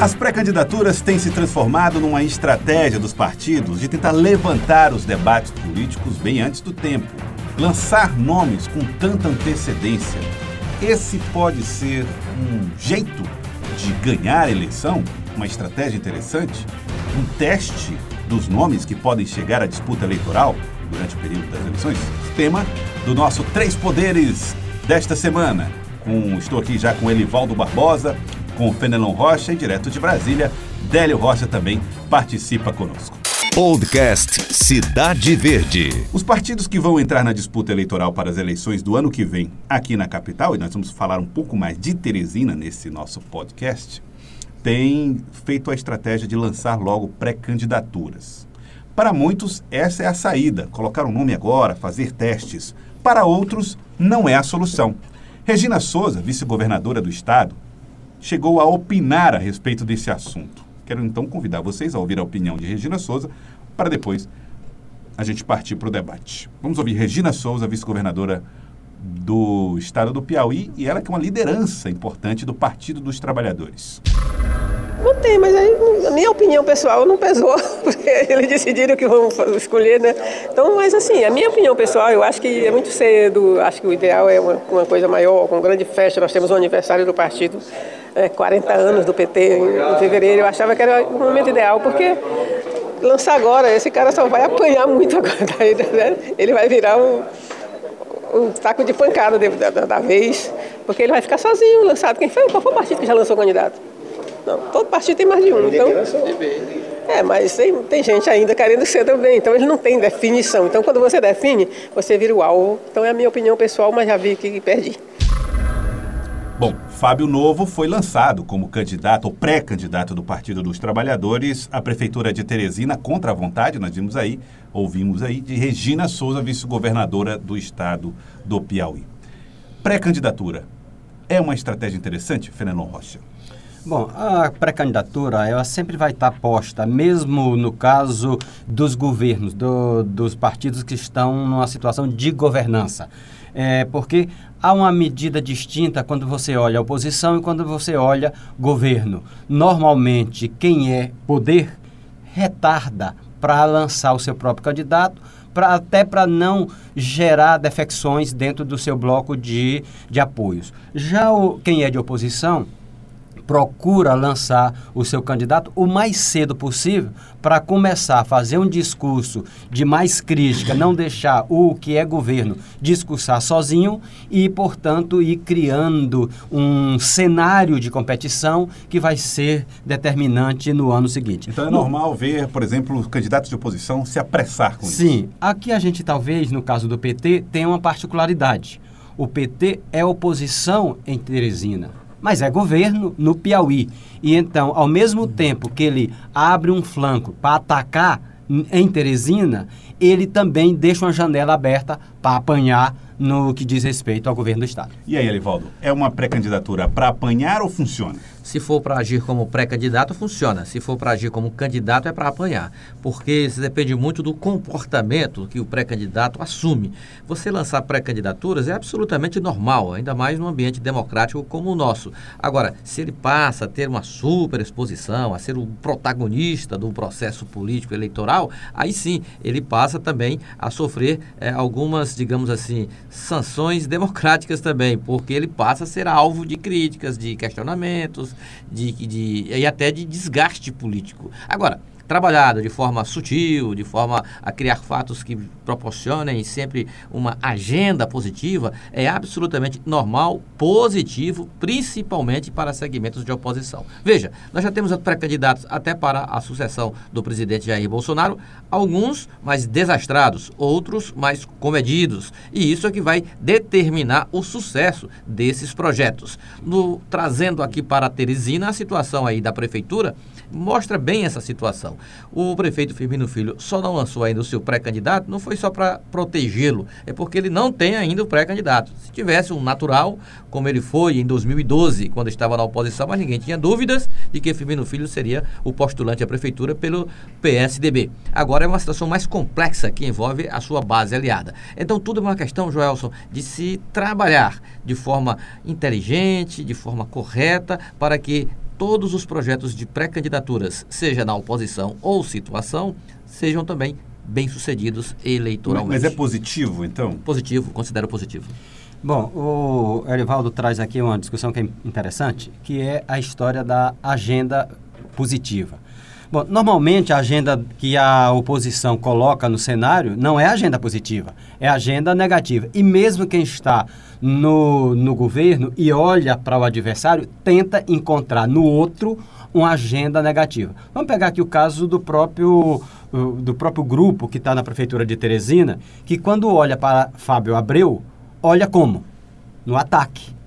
As pré-candidaturas têm se transformado numa estratégia dos partidos de tentar levantar os debates políticos bem antes do tempo, lançar nomes com tanta antecedência. Esse pode ser um jeito de ganhar a eleição? Uma estratégia interessante? Um teste dos nomes que podem chegar à disputa eleitoral durante o período das eleições? Tema do nosso Três Poderes desta semana. Estou aqui já com Elivaldo Barbosa, com o Fenelon Rocha e direto de Brasília, Délio Rocha também participa conosco. Podcast Cidade Verde. Os partidos que vão entrar na disputa eleitoral para as eleições do ano que vem aqui na capital, e nós vamos falar um pouco mais de Teresina nesse nosso podcast, têm feito a estratégia de lançar logo pré-candidaturas. Para muitos, essa é a saída, colocar o um nome agora, fazer testes. Para outros, não é a solução. Regina Souza, vice-governadora do estado, chegou a opinar a respeito desse assunto. Quero então convidar vocês a ouvir a opinião de Regina Souza para depois a gente partir para o debate. Vamos ouvir Regina Souza, vice-governadora do estado do Piauí, e ela que é uma liderança importante do Partido dos Trabalhadores. Não tem, mas aí, minha opinião pessoal não pesou, porque eles decidiram que vão escolher, né? Então, mas assim, a minha opinião pessoal, eu acho que é muito cedo, acho que o ideal é uma, uma coisa maior, com grande festa. Nós temos o aniversário do partido, é, 40 anos do PT em, em fevereiro. Eu achava que era o momento ideal, porque lançar agora, esse cara só vai apanhar muito agora. Né? Ele vai virar um, um saco de pancada da, da, da, vez, porque ele vai ficar sozinho lançado. Quem foi? Qual foi o partido que já lançou candidato? Não, todo partido tem mais de um. Então, é, mas tem, tem gente ainda querendo ser também. Então ele não tem definição. Então quando você define, você vira o alvo. Então é a minha opinião pessoal, mas já vi que perdi. Bom, Fábio Novo foi lançado como candidato ou pré-candidato do Partido dos Trabalhadores à Prefeitura de Teresina contra a vontade, nós vimos aí, ouvimos aí, de Regina Souza, vice-governadora do estado do Piauí. Pré-candidatura é uma estratégia interessante, Fenelon Rocha? Bom, a pré-candidatura ela sempre vai estar posta, mesmo no caso dos governos, do, dos partidos que estão numa situação de governança. É, porque há uma medida distinta quando você olha oposição e quando você olha governo. Normalmente, quem é poder retarda para lançar o seu próprio candidato, pra, até para não gerar defecções dentro do seu bloco de, de apoios. Já o, quem é de oposição procura lançar o seu candidato o mais cedo possível para começar a fazer um discurso de mais crítica, não deixar o que é governo discursar sozinho e, portanto, ir criando um cenário de competição que vai ser determinante no ano seguinte. Então é normal ver, por exemplo, candidatos de oposição se apressar com Sim. isso. Sim. Aqui a gente talvez, no caso do PT, tenha uma particularidade. O PT é oposição em Teresina mas é governo no Piauí. E então, ao mesmo tempo que ele abre um flanco para atacar em Teresina, ele também deixa uma janela aberta para apanhar no que diz respeito ao governo do Estado. E aí, Elivaldo, é uma pré-candidatura para apanhar ou funciona? Se for para agir como pré-candidato, funciona. Se for para agir como candidato, é para apanhar. Porque isso depende muito do comportamento que o pré-candidato assume. Você lançar pré-candidaturas é absolutamente normal, ainda mais num ambiente democrático como o nosso. Agora, se ele passa a ter uma super exposição, a ser o protagonista do processo político eleitoral, aí sim ele passa também a sofrer é, algumas, digamos assim, sanções democráticas também, porque ele passa a ser alvo de críticas, de questionamentos, de, de, e até de desgaste político. Agora, trabalhado de forma sutil, de forma a criar fatos que proporcionem sempre uma agenda positiva, é absolutamente normal, positivo, principalmente para segmentos de oposição. Veja, nós já temos pré-candidatos até para a sucessão do presidente Jair Bolsonaro, alguns mais desastrados, outros mais comedidos, e isso é que vai determinar o sucesso desses projetos. No, trazendo aqui para Teresina a situação aí da prefeitura, mostra bem essa situação. O prefeito Firmino Filho só não lançou ainda o seu pré-candidato, não foi só para protegê-lo, é porque ele não tem ainda o pré-candidato. Se tivesse um natural, como ele foi em 2012, quando estava na oposição, mas ninguém tinha dúvidas de que Firmino Filho seria o postulante à prefeitura pelo PSDB. Agora é uma situação mais complexa que envolve a sua base aliada. Então tudo é uma questão, Joelson, de se trabalhar de forma inteligente, de forma correta, para que todos os projetos de pré-candidaturas, seja na oposição ou situação, sejam também bem-sucedidos eleitoralmente. Mas é positivo, então? Positivo, considero positivo. Bom, o Erivaldo traz aqui uma discussão que é interessante, que é a história da agenda positiva. Bom, normalmente a agenda que a oposição coloca no cenário não é agenda positiva, é agenda negativa. E mesmo quem está no, no governo e olha para o adversário, tenta encontrar no outro uma agenda negativa. Vamos pegar aqui o caso do próprio, do próprio grupo que está na prefeitura de Teresina, que quando olha para Fábio Abreu, olha como? No ataque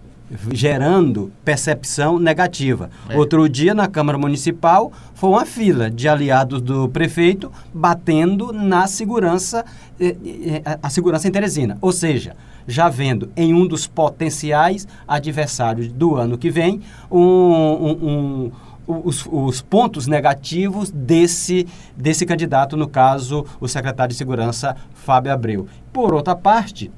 gerando percepção negativa. É. Outro dia, na Câmara Municipal, foi uma fila de aliados do prefeito batendo na segurança, eh, eh, a segurança em Teresina. Ou seja, já vendo em um dos potenciais adversários do ano que vem um, um, um os, os, pontos negativos desse, desse candidato, no caso, o secretário de Segurança, Fábio Abreu. Por outra parte,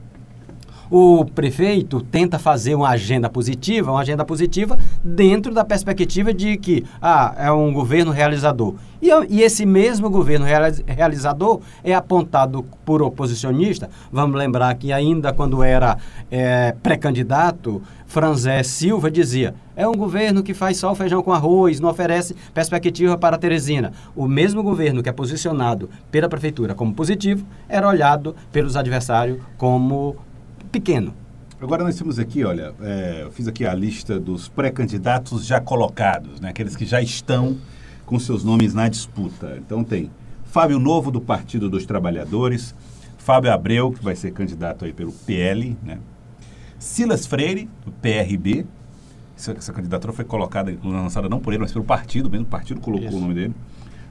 o prefeito tenta fazer uma agenda positiva, uma agenda positiva dentro da perspectiva de que ah, é um governo realizador. E, e esse mesmo governo realizador é apontado por oposicionista. Vamos lembrar que ainda quando era é, pré-candidato, Franzé Silva dizia: é um governo que faz só o feijão com arroz, não oferece perspectiva para Teresina. O mesmo governo que é posicionado pela prefeitura como positivo era olhado pelos adversários como pequeno. Agora nós temos aqui, olha, é, eu fiz aqui a lista dos pré-candidatos já colocados, né, aqueles que já estão com seus nomes na disputa. Então tem Fábio Novo, do Partido dos Trabalhadores, Fábio Abreu, que vai ser candidato aí pelo PL, né? Silas Freire, do PRB, essa, candidatura foi colocada, lançada não por ele, mas pelo partido mesmo, o partido colocou Isso. o nome dele.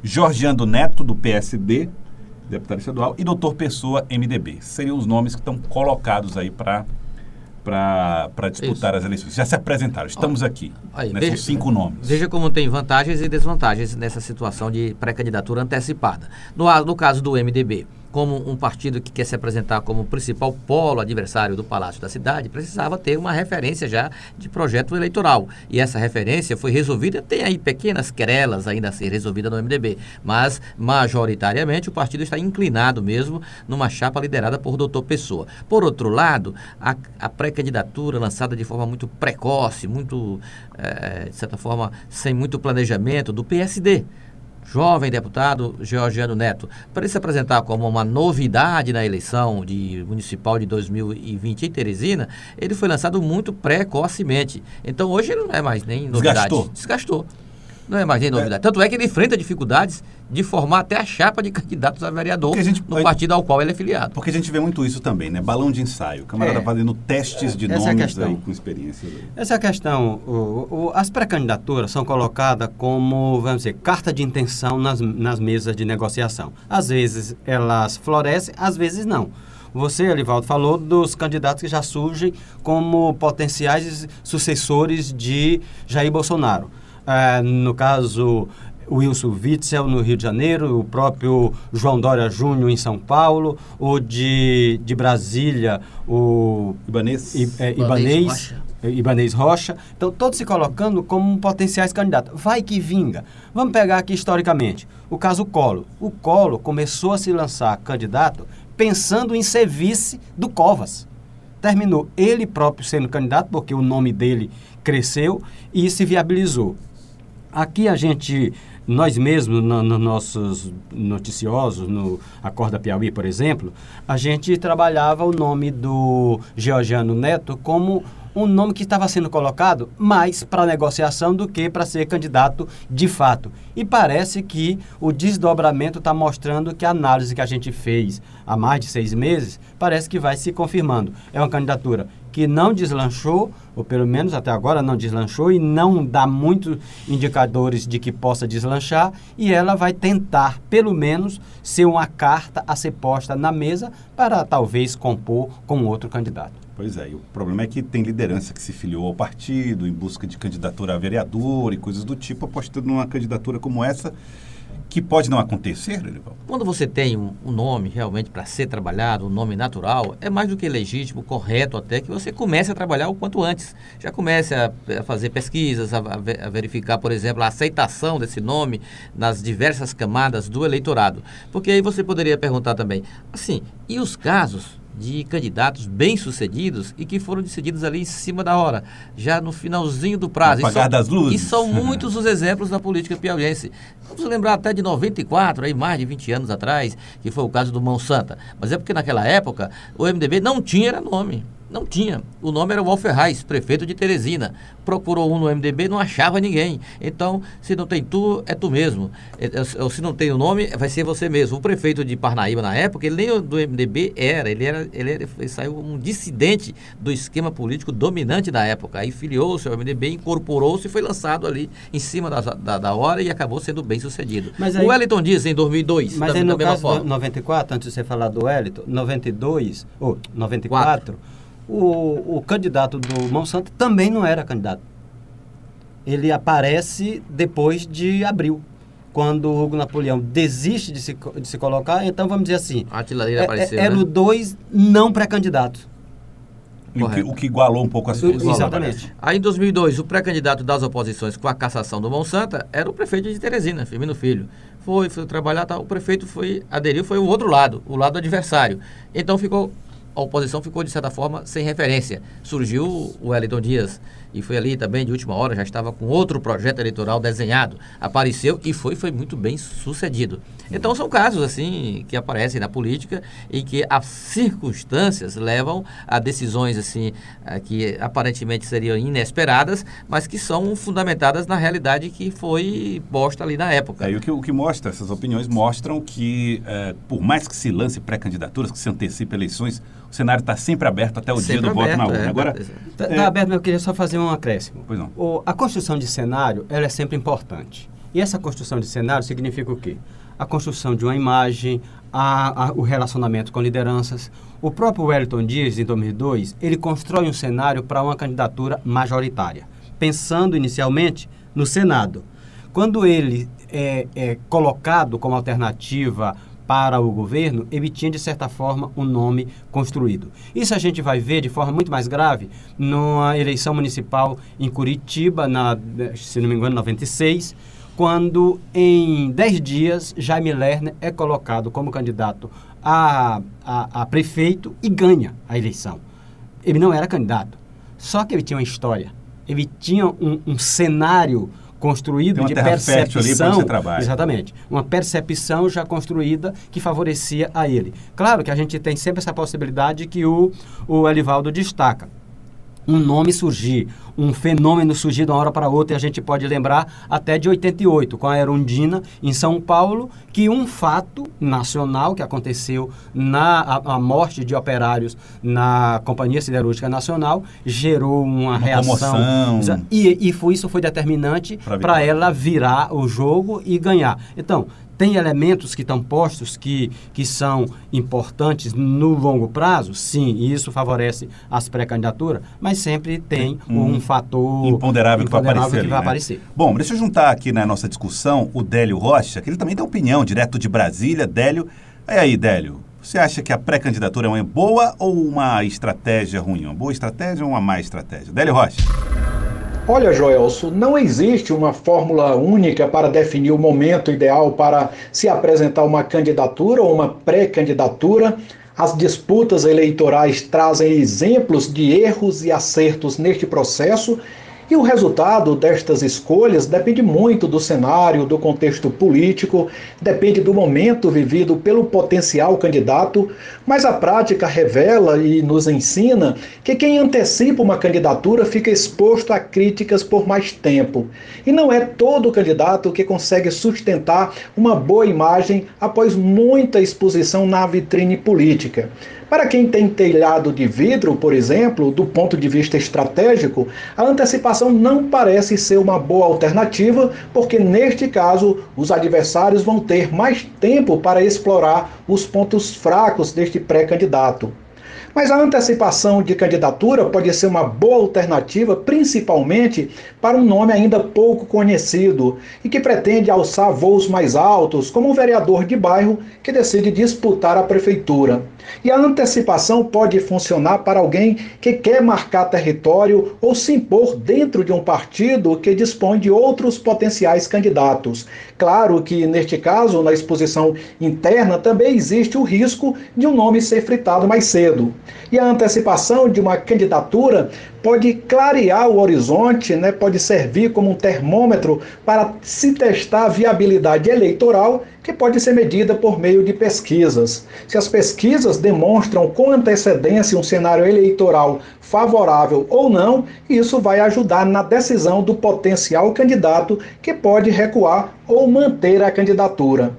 Jorgeando Neto, do PSD, deputado estadual, e doutor Pessoa, MDB. Seriam os nomes que estão colocados aí para para disputar Isso. as eleições. Já se apresentaram, estamos aqui. Aí, veja, cinco nomes. Veja como tem vantagens e desvantagens nessa situação de pré-candidatura antecipada. No, no caso do MDB, como um partido que quer se apresentar como principal polo adversário do Palácio da Cidade, precisava ter uma referência já de projeto eleitoral. E essa referência foi resolvida, tem aí pequenas querelas ainda a ser resolvida no MDB, mas majoritariamente o partido está inclinado mesmo numa chapa liderada por doutor Pessoa. Por outro lado, a, a pré-candidatura lançada de forma muito precoce, muito, é, de certa forma, sem muito planejamento do PSD jovem deputado Georgiano Neto, para ele se apresentar como uma novidade na eleição de municipal de 2020 em Teresina, ele foi lançado muito precocemente. Então hoje ele não é mais nem novidade. Desgastou. Desgastou. Não é mais nem novidade. É. Tanto é que ele enfrenta dificuldades de formar até a chapa de candidatos a vereador a gente, no partido ao qual ele é filiado. Porque a gente vê muito isso também, né? Balão de ensaio. O camarada é. fazendo testes de Essa nomes é aí com experiência. Essa é a questão. O, o, as pré-candidaturas são colocadas como, vamos dizer, carta de intenção nas, nas mesas de negociação. Às vezes elas florescem, às vezes não. Você, Elivaldo, falou dos candidatos que já surgem como potenciais sucessores de Jair Bolsonaro. Ah, no caso, Wilson Witzel no Rio de Janeiro, o próprio João Dória Júnior em São Paulo, o de, de Brasília, o Ibanês, I, é, Ibanês, Rocha. Ibanês Rocha. Então, todos se colocando como potenciais candidatos. Vai que vinga. Vamos pegar aqui historicamente o caso Colo. O Colo começou a se lançar candidato pensando em ser vice do Covas. Terminou ele próprio sendo candidato, porque o nome dele cresceu e se viabilizou. Aqui a gente, nós mesmos, nos no nossos noticiosos, no Acorda Piauí, por exemplo, a gente trabalhava o nome do Georgiano Neto como um nome que estava sendo colocado mais para negociação do que para ser candidato de fato. E parece que o desdobramento está mostrando que a análise que a gente fez há mais de seis meses parece que vai se confirmando. É uma candidatura que não deslanchou, ou pelo menos até agora não deslanchou, e não dá muitos indicadores de que possa deslanchar, e ela vai tentar, pelo menos, ser uma carta a ser posta na mesa para talvez compor com outro candidato. Pois é, e o problema é que tem liderança que se filiou ao partido em busca de candidatura a vereador e coisas do tipo, apostando numa candidatura como essa que pode não acontecer, Elivaldo? Quando você tem um, um nome realmente para ser trabalhado, um nome natural, é mais do que legítimo, correto até que você comece a trabalhar o quanto antes. Já comece a, a fazer pesquisas, a, a, verificar, por exemplo, a aceitação desse nome nas diversas camadas do eleitorado. Porque aí você poderia perguntar também, assim, e os casos de candidatos bem-sucedidos e que foram decididos ali em cima da hora, já no finalzinho do prazo. Apagar das luzes. E são muitos os exemplos da política piauiense. Vamos lembrar até de 94, aí mais de 20 anos atrás, que foi o caso do Mão Santa. Mas é porque naquela época o MDB não tinha nome. Não tinha. O nome era Walter Reis, prefeito de Teresina. Procurou um no MDB, não achava ninguém. Então, se não tem tu, é tu mesmo. É, é, ou se não tem o nome, vai ser você mesmo. O prefeito de Parnaíba, na época, ele nem do MDB era. Ele, era, ele, era, ele saiu um dissidente do esquema político dominante da época. Aí filiou-se ao MDB, incorporou-se e foi lançado ali em cima da, da, da, hora e acabou sendo bem sucedido. Mas aí, o Wellington diz em 2002. Mas da, aí no caso forma. 94, antes de você falar do Wellington, 92, ou 94... Quatro o, o candidato do Monsanto também não era candidato. Ele aparece depois de abril, quando o Hugo Napoleão desiste de se, de se colocar. Então, vamos dizer assim, é, é, apareceu, era né? o dois não pré-candidato. O que, o que, igualou um pouco as coisas. Exatamente. Aí em 2002, o pré-candidato das oposições com a cassação do Monsanto era o prefeito de Teresina, Firmino Filho. Foi, foi trabalhar, tá, o prefeito foi aderiu, foi o outro lado, o lado adversário. Então ficou a oposição ficou, de certa forma, sem referência. Surgiu o Wellington Dias e foi ali também, de última hora, já estava com outro projeto eleitoral desenhado. Apareceu e foi, foi muito bem sucedido. Então, são casos, assim, que aparecem na política e que as circunstâncias levam a decisões, assim, eh, que aparentemente seriam inesperadas, mas que são fundamentadas na realidade que foi posta ali na época. É, e o que, o que mostra, essas opiniões mostram que, é, por mais que se lance pré-candidaturas, que se antecipe eleições, o cenário está sempre aberto até o sempre dia do aberto, voto na urna. É, Agora, Está é, aberto, mas eu queria só fazer um acréscimo. Pois não. O, a construção de cenário ela é sempre importante. E essa construção de cenário significa o quê? A construção de uma imagem, a, a, o relacionamento com lideranças. O próprio Wellington Dias, em 2002, ele constrói um cenário para uma candidatura majoritária, pensando inicialmente no Senado. Quando ele é, é colocado como alternativa para o governo, ele tinha, de certa forma, um nome construído. Isso a gente vai ver de forma muito mais grave numa eleição municipal em Curitiba, na, se não me engano, 96, quando em 10 dias Jaime Lerner é colocado como candidato a, a, a prefeito e ganha a eleição. Ele não era candidato, só que ele tinha uma história, ele tinha um, um cenário construído de percepção. Exatamente. Uma percepção já construída que favorecia a ele. Claro que a gente tem sempre essa possibilidade que o, o Elivaldo destaca um nome surgir, um fenômeno surgir de uma hora para outra, e a gente pode lembrar até de 88, com a Erundina, em São Paulo, que um fato nacional que aconteceu na a, a morte de operários na Companhia Siderúrgica Nacional gerou uma, uma reação. Comoção. E, e foi, isso foi determinante para ela virar o jogo e ganhar. Então, tem elementos que estão postos que, que são importantes no longo prazo? Sim, e isso favorece as pré-candidaturas, mas sempre tem um, um fator imponderável, que vai aparecer. Que vai né? aparecer. Bom, deixa eu juntar aqui na nossa discussão o Délio Rocha, que ele também tem opinião, direto de Brasília. Délio, e aí, Délio? Você acha que a pré-candidatura é uma boa ou uma estratégia ruim? Uma boa estratégia ou uma má estratégia? Délio Rocha. Olha, Joelso, não existe uma fórmula única para definir o momento ideal para se apresentar uma candidatura ou uma pré-candidatura. As disputas eleitorais trazem exemplos de erros e acertos neste processo e o resultado destas escolhas depende muito do cenário, do contexto político, depende do momento vivido pelo potencial candidato, mas a prática revela e nos ensina que quem antecipa uma candidatura fica exposto a críticas por mais tempo. E não é todo candidato que consegue sustentar uma boa imagem após muita exposição na vitrine política. Para quem tem telhado de vidro, por exemplo, do ponto de vista estratégico, a antecipação não parece ser uma boa alternativa, porque neste caso os adversários vão ter mais tempo para explorar os pontos fracos deste pré-candidato. Mas a antecipação de candidatura pode ser uma boa alternativa, principalmente para um nome ainda pouco conhecido e que pretende alçar voos mais altos, como um vereador de bairro que decide disputar a prefeitura. E a antecipação pode funcionar para alguém que quer marcar território ou se impor dentro de um partido que dispõe de outros potenciais candidatos. Claro que, neste caso, na exposição interna, também existe o risco de um nome ser fritado mais cedo. E a antecipação de uma candidatura pode clarear o horizonte, né, pode servir como um termômetro para se testar a viabilidade eleitoral, que pode ser medida por meio de pesquisas. Se as pesquisas demonstram com antecedência um cenário eleitoral favorável ou não, isso vai ajudar na decisão do potencial candidato que pode recuar ou manter a candidatura.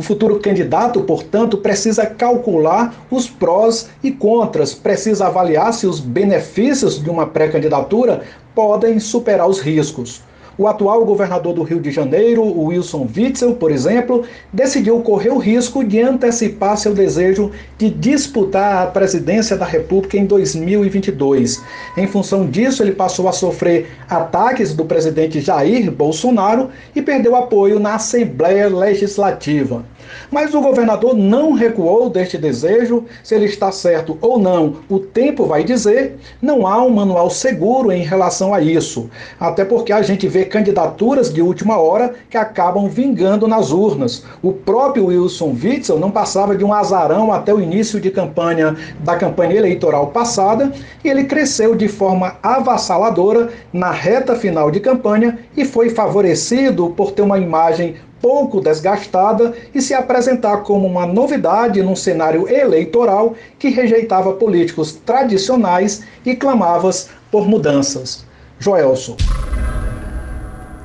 O futuro candidato, portanto, precisa calcular os prós e contras, precisa avaliar se os benefícios de uma pré-candidatura podem superar os riscos. O atual governador do Rio de Janeiro, Wilson Witzel, por exemplo, decidiu correr o risco de antecipar seu desejo de disputar a presidência da República em 2022. Em função disso, ele passou a sofrer ataques do presidente Jair Bolsonaro e perdeu apoio na Assembleia Legislativa. Mas o governador não recuou deste desejo, se ele está certo ou não, o tempo vai dizer. Não há um manual seguro em relação a isso, até porque a gente vê candidaturas de última hora que acabam vingando nas urnas. O próprio Wilson Witzel não passava de um azarão até o início de campanha da campanha eleitoral passada e ele cresceu de forma avassaladora na reta final de campanha e foi favorecido por ter uma imagem pouco desgastada e se apresentar como uma novidade num cenário eleitoral que rejeitava políticos tradicionais e clamava por mudanças. Joelson.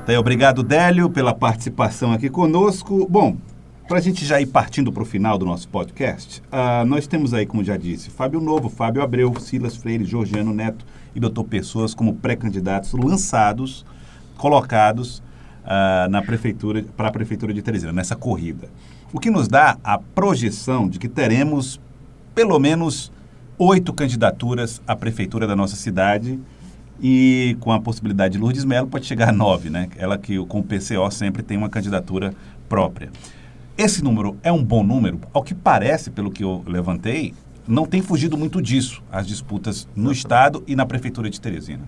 Bem, obrigado, Délio, pela participação aqui conosco. Bom, para a gente já ir partindo para o final do nosso podcast, uh, nós temos aí, como já disse, Fábio Novo, Fábio Abreu, Silas Freire, Georgiano Neto e Doutor Pessoas como pré-candidatos lançados, colocados uh, na prefeitura para a prefeitura de Teresina nessa corrida. O que nos dá a projeção de que teremos pelo menos oito candidaturas à prefeitura da nossa cidade e com a possibilidade de Lourdes Melo pode chegar a nove, né? Ela que com o PCO sempre tem uma candidatura própria. Esse número é um bom número? Ao que parece, pelo que eu levantei, não tem fugido muito disso, as disputas no Estado e na Prefeitura de Teresina.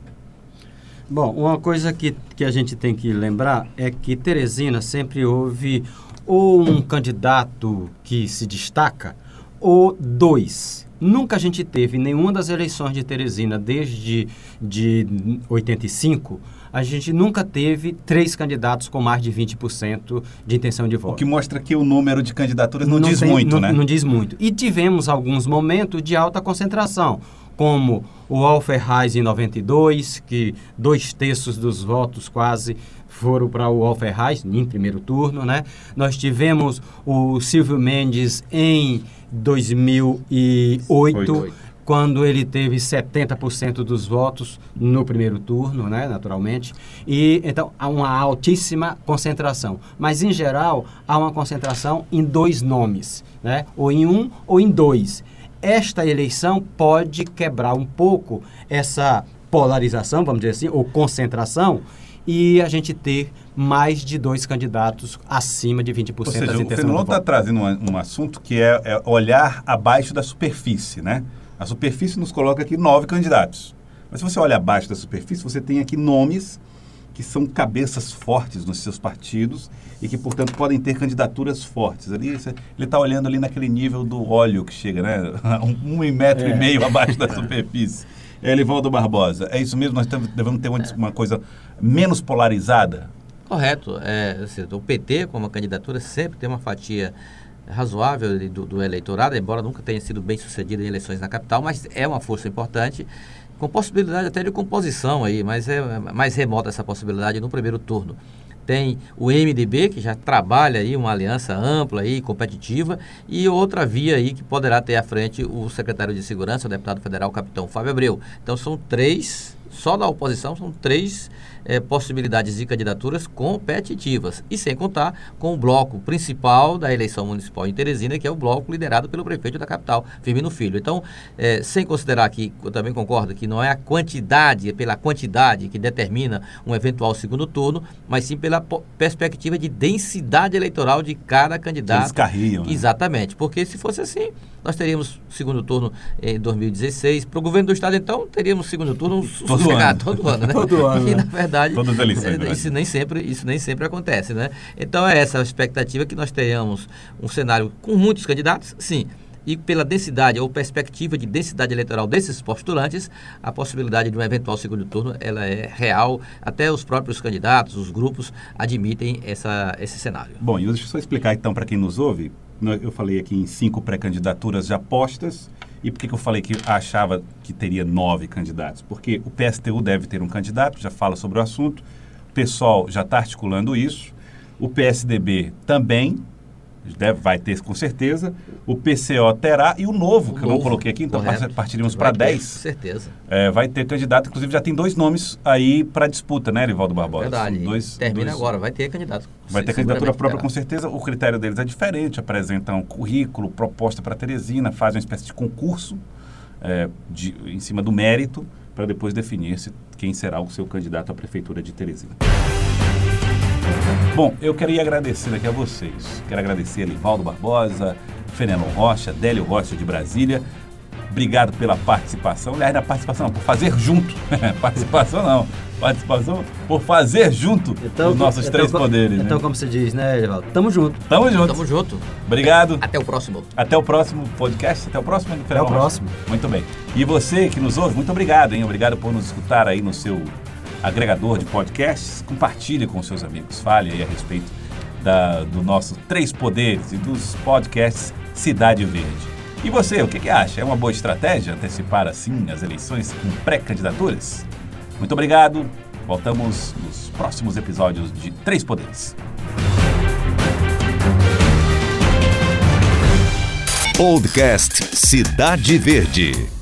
Bom, uma coisa que, que a gente tem que lembrar é que Teresina sempre houve ou um candidato que se destaca ou dois. Nunca a gente teve nenhuma das eleições de Teresina desde de 85 a gente nunca teve três candidatos com mais de 20% de intenção de voto. O que mostra que o número de candidaturas não, não diz tem, muito, não, né? Não diz muito. E tivemos alguns momentos de alta concentração como o Alfer Reis em 92, que dois terços dos votos quase foram para o Alfer Reis em primeiro turno, né? Nós tivemos o Silvio Mendes em 2008, quando ele teve 70% dos votos no primeiro turno, né, naturalmente. E então há uma altíssima concentração, mas em geral há uma concentração em dois nomes, né? Ou em um ou em dois esta eleição pode quebrar um pouco essa polarização, vamos dizer assim, ou concentração, e a gente ter mais de dois candidatos acima de 20% ou seja, das intenções O Fenelon está trazendo um, um, assunto que é, é, olhar abaixo da superfície, né? A superfície nos coloca aqui nove candidatos. Mas se você olha abaixo da superfície, você tem aqui nomes que são cabeças fortes nos seus partidos e que, portanto, podem ter candidaturas fortes. Ali, ele está olhando ali naquele nível do óleo que chega, né? Um, um metro é. e meio abaixo da superfície. É Elivaldo Barbosa. É isso mesmo? Nós devemos ter uma, uma coisa menos polarizada? Correto. É, o PT, como candidatura, sempre tem uma fatia razoável do, do, eleitorado, embora nunca tenha sido bem sucedido em eleições na capital, mas é uma força importante com possibilidade até de composição aí, mas é mais remota essa possibilidade no primeiro turno. Tem o MDB, que já trabalha aí uma aliança ampla e competitiva, e outra via aí que poderá ter à frente o secretário de Segurança, o deputado federal, capitão Fábio Abreu. Então são três Só da oposição são três é, possibilidades de candidaturas competitivas. E sem contar com o bloco principal da eleição municipal em Teresina, que é o bloco liderado pelo prefeito da capital, Firmino Filho. Então, é, sem considerar que, eu também concordo que não é a quantidade, é pela quantidade que determina um eventual segundo turno, mas sim pela perspectiva de densidade eleitoral de cada candidato. Eles carriam, né? Exatamente, porque se fosse assim, nós teríamos segundo turno em 2016. Para o governo do estado, então, teríamos segundo turno todo ano. todo ano, né? todo ano. E, na verdade, Todas as eleições, né? isso nem sempre isso nem sempre acontece, né? Então é essa a expectativa que nós tenhamos um cenário com muitos candidatos, sim. E pela densidade ou perspectiva de densidade eleitoral desses postulantes, a possibilidade de um eventual segundo turno ela é real. Até os próprios candidatos, os grupos admitem essa, esse cenário. Bom, e deixa eu só explicar então para quem nos ouve eu falei aqui em cinco pré-candidaturas já postas. E por que, que eu falei que achava que teria nove candidatos? Porque o PSTU deve ter um candidato, já fala sobre o assunto. O PSOL já está articulando isso. O PSDB também deve, vai ter com certeza. O PCO terá e o novo, o que novo, eu não coloquei aqui, então correto. partiríamos para 10. Com certeza. É, vai ter candidato, inclusive já tem dois nomes aí para disputa, né, Rivaldo Barbosa? Verdade. Dois, Termina dois... agora, vai ter candidato. Vai ter candidatura própria, terá. com certeza. O critério deles é diferente, apresentam currículo, proposta para Teresina, fazem uma espécie de concurso é, de, em cima do mérito para depois definir se, quem será o seu candidato à prefeitura de Teresina. Bom, eu queria agradecer aqui a vocês. Quero agradecer a Livaldo Barbosa, Fenelon Rocha, Délio Rocha de Brasília. Obrigado pela participação. Aliás, na participação não, por fazer junto. participação não. Participação por fazer junto então, os nossos então, três poderes. Então, né? como você diz, né, Edivaldo? Tamo junto. Tamo junto. Tamo junto. Obrigado. Até o próximo. Até o próximo podcast. Até o próximo. Até o próximo. Muito bem. E você que nos ouve, muito obrigado, hein? Obrigado por nos escutar aí no seu agregador de podcasts, compartilhe com seus amigos. Fale aí a respeito da, do nosso Três Poderes e dos podcasts Cidade Verde. E você, o que, que acha? É uma boa estratégia antecipar assim as eleições com pré-candidaturas? Muito obrigado. Voltamos nos próximos episódios de Três Poderes. Podcast Cidade Verde.